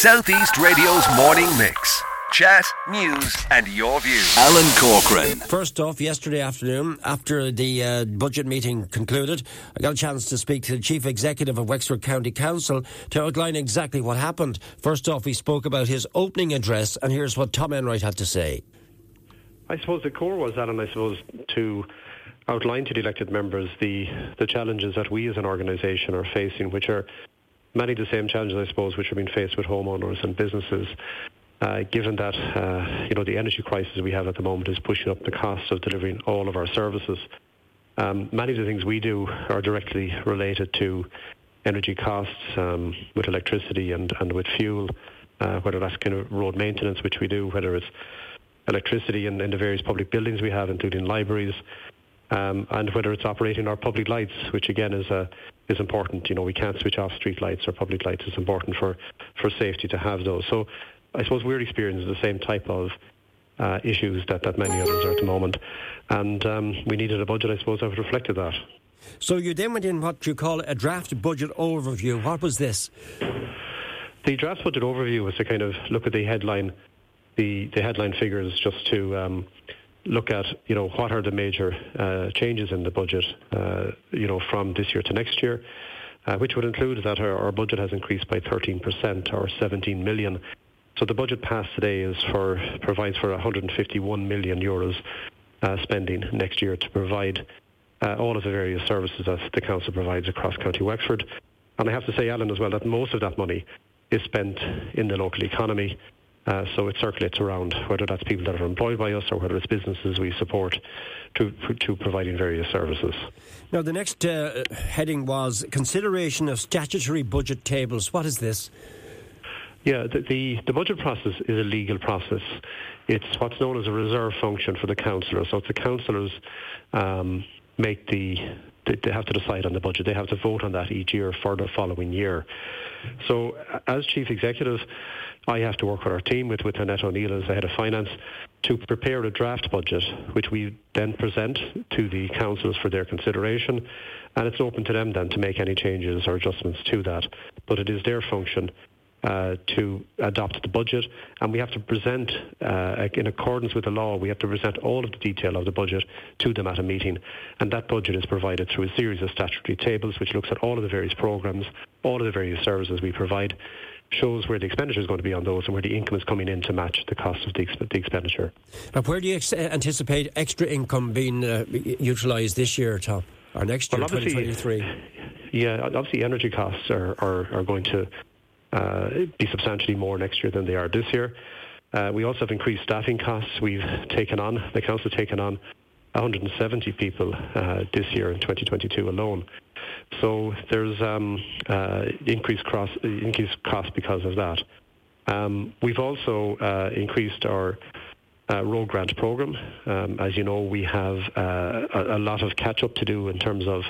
Southeast Radio's morning mix. Chat, news, and your views. Alan Corcoran. First off, yesterday afternoon, after the uh, budget meeting concluded, I got a chance to speak to the Chief Executive of Wexford County Council to outline exactly what happened. First off, he spoke about his opening address, and here's what Tom Enright had to say. I suppose the core was, Alan, I suppose, to outline to the elected members the, the challenges that we as an organisation are facing, which are many of the same challenges, I suppose, which are being faced with homeowners and businesses. Uh, given that uh, you know the energy crisis we have at the moment is pushing up the cost of delivering all of our services, um, many of the things we do are directly related to energy costs um, with electricity and, and with fuel, uh, whether that's kind of road maintenance, which we do, whether it's electricity in, in the various public buildings we have, including libraries, um, and whether it's operating our public lights, which again is a is important. You know, we can't switch off street lights or public lights. It's important for, for safety to have those. So I suppose we're experiencing the same type of uh, issues that, that many others are at the moment. And um, we needed a budget, I suppose, that reflected that. So you then went in what you call a draft budget overview. What was this? The draft budget overview was to kind of look at the headline, the, the headline figures, just to um, look at you know what are the major uh, changes in the budget, uh, you know from this year to next year, uh, which would include that our, our, budget has increased by 13% or 17 million. So the budget passed today is for provides for 151 million euros uh, spending next year to provide uh, all of the various services that the council provides across County Wexford. And I have to say, Alan, as well, that most of that money is spent in the local economy. Uh, so it circulates around, whether that's people that are employed by us or whether it's businesses we support to, to providing various services. Now, the next uh, heading was consideration of statutory budget tables. What is this? Yeah, the, the, the, budget process is a legal process. It's what's known as a reserve function for the councillors. So it's the councillors um, make the, they have to decide on the budget. They have to vote on that each year for the following year. So as chief executive, I have to work with our team, with, with Annette O'Neill as the head of finance, to prepare a draft budget, which we then present to the councils for their consideration. And it's open to them then to make any changes or adjustments to that. But it is their function uh, to adopt the budget, and we have to present, uh, in accordance with the law, we have to present all of the detail of the budget to them at a meeting, and that budget is provided through a series of statutory tables which looks at all of the various programmes, all of the various services we provide, shows where the expenditure is going to be on those and where the income is coming in to match the cost of the, the expenditure. Now, where do you ex- anticipate extra income being uh, utilised this year, Tom, or next year, well, 2023? Yeah, obviously energy costs are, are, are going to be substantially more next year than they are this year. Uh, we also have increased staffing costs. We've taken on, the council taken on 170 people uh, this year in 2022 alone. So there's um, uh, increased, cross, increased cost because of that. Um, we've also uh, increased our uh, road grant program. Um, as you know, we have uh, a, a, lot of catch up to do in terms of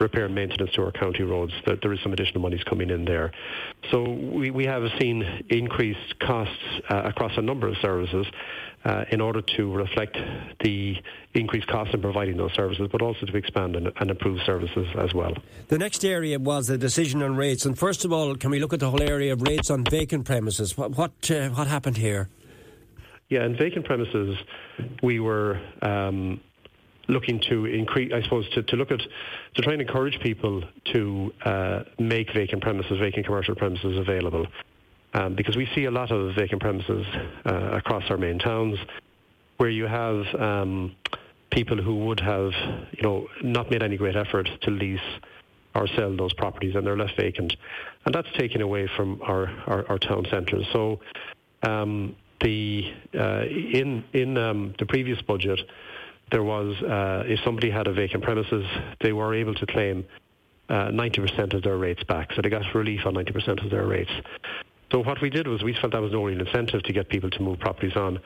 repair and maintenance to our county roads. That there is some additional monies coming in there. So we, we have seen increased costs uh, across a number of services uh, in order to reflect the increased costs in providing those services, but also to expand and, and, improve services as well. The next area was the decision on rates. And first of all, can we look at the whole area of rates on vacant premises? What what, uh, what happened here? Yeah, in vacant premises, we were um, looking to increase, I suppose, to, to look at, to try and encourage people to uh, make vacant premises, vacant commercial premises available. Um, because we see a lot of vacant premises uh, across our main towns where you have um, people who would have, you know, not made any great effort to lease or sell those properties and they're left vacant. And that's taken away from our, our, our town centres. So um, the, uh, in, in um, the previous budget, there was, uh, if somebody had a vacant premises, they were able to claim uh, 90% of their rates back. So they got relief on 90% of their rates. So what we did was we felt that was no real incentive to get people to move properties on.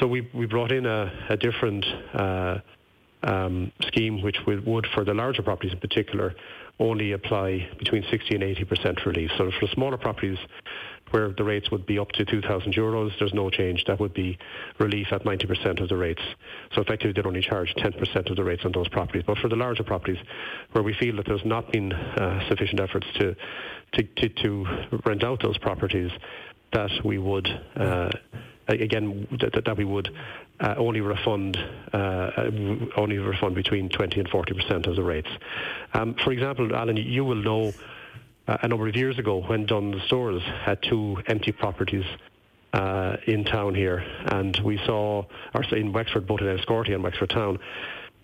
So we, we brought in a, a different uh, um, scheme which would, would, for the larger properties in particular, only apply between 60 and 80% relief. So for smaller properties where the rates would be up to 2,000 euros, there's no change. That would be relief at 90% of the rates. So effectively, they'd only charge 10% of the rates on those properties. But for the larger properties, where we feel that there's not been uh, sufficient efforts to, to, to, to, rent out those properties, that we would. Uh, again, that, that we would uh, only refund uh, only refund between 20 and 40 percent of the rates. Um, for example, Alan, you will know uh, a number of years ago when Dunnes Stores had two empty properties uh, in town here, and we saw, or in Wexford, both in Enniscorthy and Wexford Town,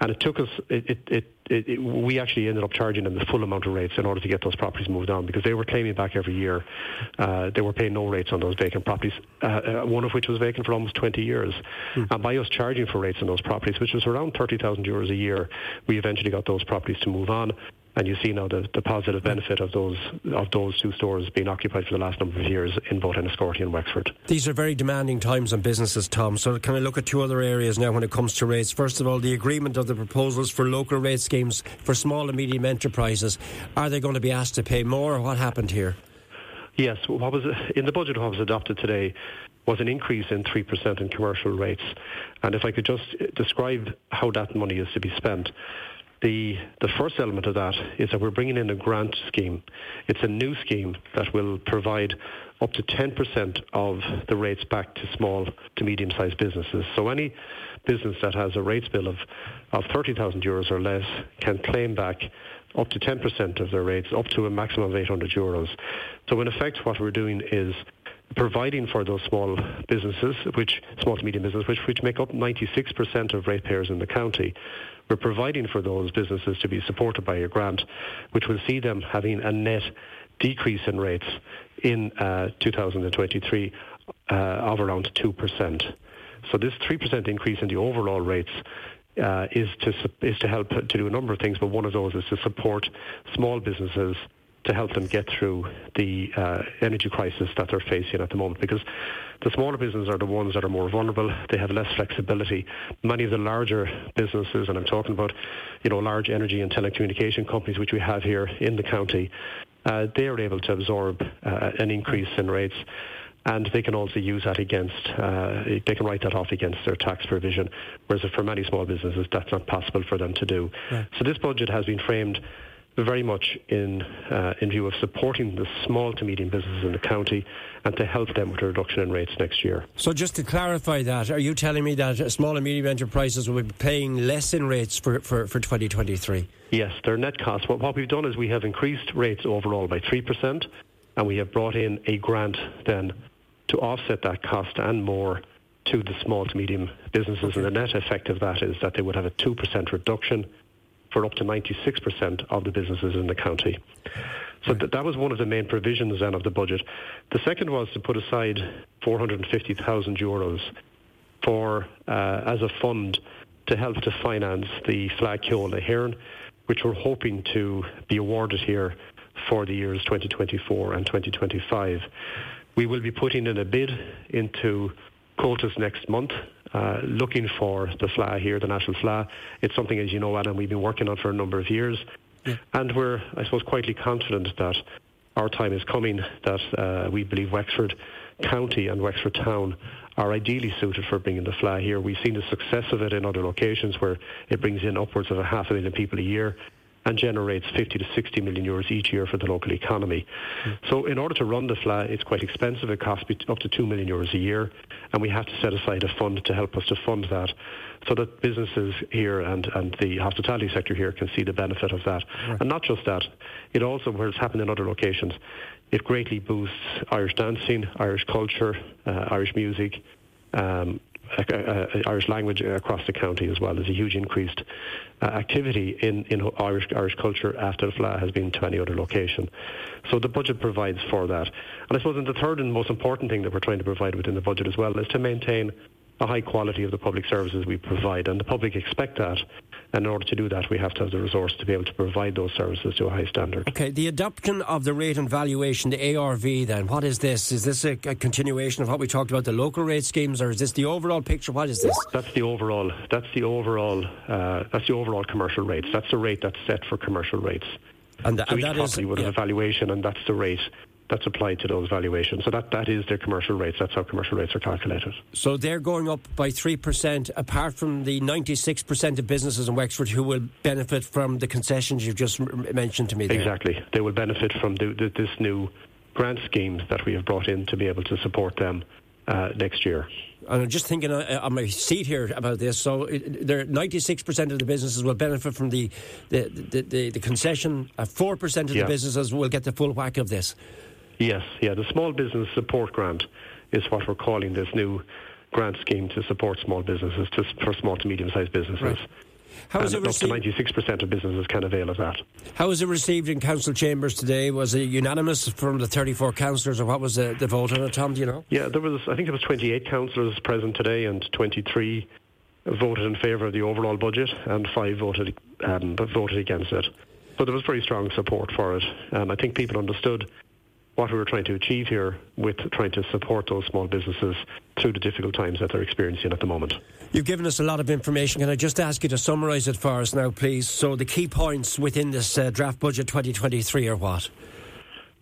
and it took us, it, it, it, it, we actually ended up charging them the full amount of rates in order to get those properties moved on because they were claiming back every year. Uh, they were paying no rates on those vacant properties, uh, uh, one of which was vacant for almost 20 years. Mm. And by us charging for rates on those properties, which was around 30,000 euros a year, we eventually got those properties to move on and you see now the, the positive benefit of those of those two stores being occupied for the last number of years in both Enniscorthy and Wexford. These are very demanding times on businesses, Tom. So can I look at two other areas now when it comes to rates? First of all, the agreement of the proposals for local rate schemes for small and medium enterprises. Are they going to be asked to pay more, or what happened here? Yes, what was in the budget what was adopted today was an increase in 3% in commercial rates. And if I could just describe how that money is to be spent. The, the first element of that is that we're bringing in a grant scheme. It's a new scheme that will provide up to 10% of the rates back to small to medium-sized businesses. So any business that has a rates bill of, of 30,000 euros or less can claim back up to 10% of their rates, up to a maximum of 800 euros. So in effect, what we're doing is providing for those small businesses, which small to medium businesses, which, which make up 96% of ratepayers in the county, we're providing for those businesses to be supported by a grant, which will see them having a net decrease in rates in uh, 2023 uh, of around 2%. So this 3% increase in the overall rates uh, is to is to help to do a number of things, but one of those is to support small businesses to help them get through the uh, energy crisis that they're facing at the moment. Because the smaller businesses are the ones that are more vulnerable. They have less flexibility. Many of the larger businesses, and I'm talking about, you know, large energy and telecommunication companies, which we have here in the county, uh, they are able to absorb uh, an increase in rates and they can also use that against, uh, they can write that off against their tax provision, whereas for many small businesses that's not possible for them to do. Right. So this budget has been framed very much in uh, in view of supporting the small to medium businesses in the county and to help them with a reduction in rates next year. So, just to clarify that, are you telling me that small and medium enterprises will be paying less in rates for, for, for 2023? Yes, their net cost. What, what we've done is we have increased rates overall by 3%, and we have brought in a grant then to offset that cost and more to the small to medium businesses. Okay. And the net effect of that is that they would have a 2% reduction for up to 96% of the businesses in the county. So th- that was one of the main provisions then of the budget. The second was to put aside 450,000 euros for uh, as a fund to help to finance the Fleadh Cheoil Éireann, which we're hoping to be awarded here for the years 2024 and 2025. We will be putting in a bid into Comhaltas next month uh, looking for the Fleadh here, the national Fleadh. It's something, as you know, Adam, we've been working on for a number of years. Yeah. And we're, I suppose, quietly confident that our time is coming, that uh, we believe Wexford County and Wexford Town are ideally suited for bringing the Fleadh here. We've seen the success of it in other locations where it brings in upwards of a half a million people a year and generates 50 to 60 million euros each year for the local economy. Mm. So in order to run the Fleadh, it's quite expensive. It costs up to 2 million euros a year, and we have to set aside a fund to help us to fund that so that businesses here and, and the hospitality sector here can see the benefit of that. Right. And not just that, it also, where it's happened in other locations, it greatly boosts Irish dancing, Irish culture, uh, Irish music, um, Irish language across the county as well. There's a huge increased uh, activity in, in Irish Irish culture after the Fleadh has been to any other location. So the budget provides for that. And I suppose the third and most important thing that we're trying to provide within the budget as well is to maintain a high quality of the public services we provide, and the public expect that. And in order to do that, we have to have the resource to be able to provide those services to a high standard. Okay, the adoption of the rate and valuation, the ARV, then, what is this? Is this a, a continuation of what we talked about, the local rate schemes, or is this the overall picture? What is this? That's the overall. That's the overall. Uh, that's the overall commercial rates. That's the rate that's set for commercial rates. And, th- so and each property is, would yeah. have a valuation, and that's the rate that's applied to those valuations. So that, that is their commercial rates. That's how commercial rates are calculated. So they're going up by 3%, apart from the 96% of businesses in Wexford who will benefit from the concessions you've just mentioned to me there. Exactly. They will benefit from the, the, this new grant scheme that we have brought in to be able to support them uh, next year. And I'm just thinking uh, on my seat here about this. So, there, 96% of the businesses will benefit from the the, the, the, the concession. Uh, 4% of yeah. the businesses will get the full whack of this. Yes, yeah. The small business support grant is what we're calling this new grant scheme to support small businesses, to, for small to medium-sized businesses. Right. How was it received? Up to 96% of businesses can avail of that. How was it received in council chambers today? Was it unanimous from the 34 councillors, or what was the, the vote on it, Tom? Do you know? Yeah, there was. I think there was 28 councillors present today, and 23 voted in favour of the overall budget, and five voted um, voted against it. But there was very strong support for it. Um, I think people understood what we were trying to achieve here with trying to support those small businesses through the difficult times that they're experiencing at the moment. You've given us a lot of information. Can I just ask you to summarise it for us now, please? So, the key points within this uh, draft budget 2023 are what?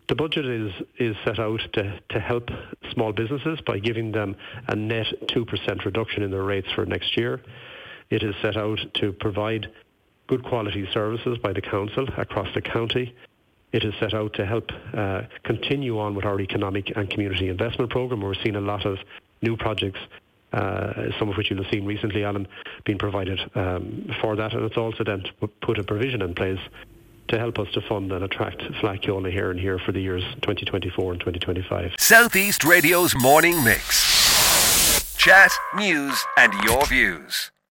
The budget is, is set out to, to help small businesses by giving them a net 2% reduction in their rates for next year. It is set out to provide good quality services by the council across the county it is set out to help uh, continue on with our economic and community investment programme. We're seeing a lot of new projects, uh, some of which you'll have seen recently, Alan, being provided um, for that. And it's also then put a provision in place to help us to fund and attract Fleadh here and here for the years 2024 and 2025. Southeast Radio's morning mix. Chat, news, and your views.